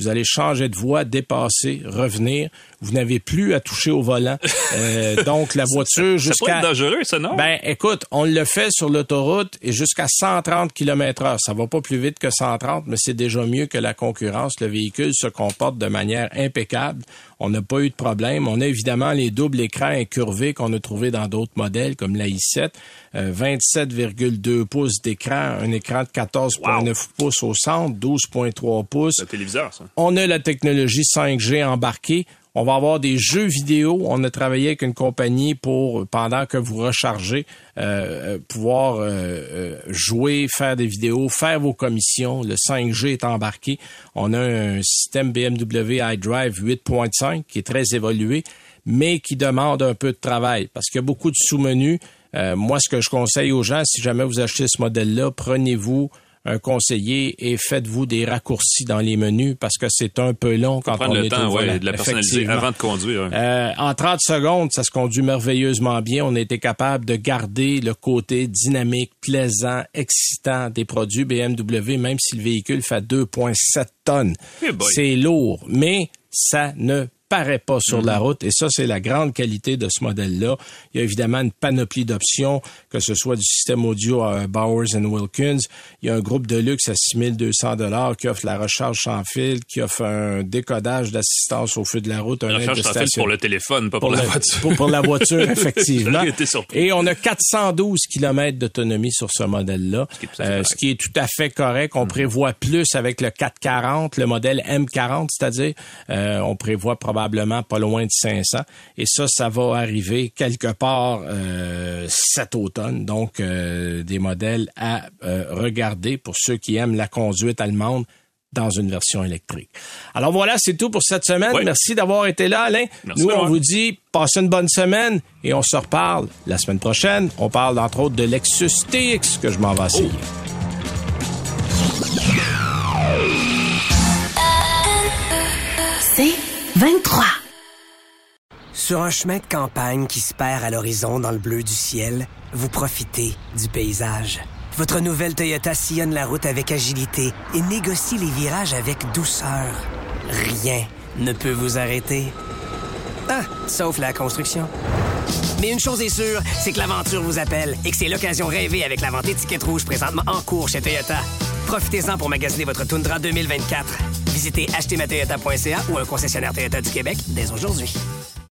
vous allez changer de voie, dépasser, revenir. Vous n'avez plus à toucher au volant. Euh, donc, la voiture jusqu'à... C'est dangereux, ça, non? Ben, écoute, on le fait sur l'autoroute et jusqu'à 130 km heure. Ça va pas plus vite que 130, mais c'est déjà mieux que la concurrence. Le véhicule se comporte de manière impeccable. On n'a pas eu de problème. On a évidemment les doubles écrans incurvés qu'on a trouvés dans d'autres modèles comme la i7. 27,2 euh, pouces d'écran, un écran de 14,9 pouces au centre, 12,3 pouces. C'est téléviseur, ça. On a la technologie 5G embarquée. On va avoir des jeux vidéo. On a travaillé avec une compagnie pour, pendant que vous rechargez, euh, euh, pouvoir euh, jouer, faire des vidéos, faire vos commissions. Le 5G est embarqué. On a un système BMW iDrive 8.5 qui est très évolué, mais qui demande un peu de travail parce qu'il y a beaucoup de sous-menus. moi, ce que je conseille aux gens, si jamais vous achetez ce modèle-là, prenez-vous un conseiller et faites-vous des raccourcis dans les menus parce que c'est un peu long quand on le est temps, au volant. ouais, de la personnaliser avant de conduire. Euh, en 30 secondes, ça se conduit merveilleusement bien. On a été capable de garder le côté dynamique, plaisant, excitant des produits BMW, même si le véhicule fait 2,7 tonnes. Eh c'est lourd, mais ça ne paraît pas sur la Mm-hmm. route et ça, c'est la grande qualité de ce modèle-là. Il y a évidemment une panoplie d'options, que ce soit du système audio euh, Bowers Wilkins. Il y a un groupe de luxe à 6200 dollars qui offre la recharge sans fil, qui offre un décodage d'assistance au feu de la route, un La aide recharge sans fil pour le téléphone, pas pour, la voiture. Pour, pour la voiture, effectivement. Et on a 412 km d'autonomie sur ce modèle-là, à euh, ce qui est tout à fait correct. On prévoit plus avec le 440, le modèle M40, c'est-à-dire euh, on prévoit probablement pas loin de 500. Et ça, ça va arriver quelque part euh, cet automne. Donc, euh, des modèles à euh, regarder pour ceux qui aiment la conduite allemande dans une version électrique. Alors voilà, c'est tout pour cette semaine. Oui. Merci d'avoir été là, Alain. Merci, Nous, on vous dit passez une bonne semaine et on se reparle la semaine prochaine. On parle entre autres de Lexus TX que je m'en vais essayer. C'est 23. Sur un chemin de campagne qui se perd à l'horizon dans le bleu du ciel, vous profitez du paysage. Votre nouvelle Toyota sillonne la route avec agilité et négocie les virages avec douceur. Rien ne peut vous arrêter. Ah, sauf la construction. Mais une chose est sûre, c'est que l'aventure vous appelle et que c'est l'occasion rêvée avec la vente étiquette rouge présentement en cours chez Toyota. Profitez-en pour magasiner votre Tundra 2024. Visitez achetermatoyota.ca ou un concessionnaire Toyota du Québec dès aujourd'hui.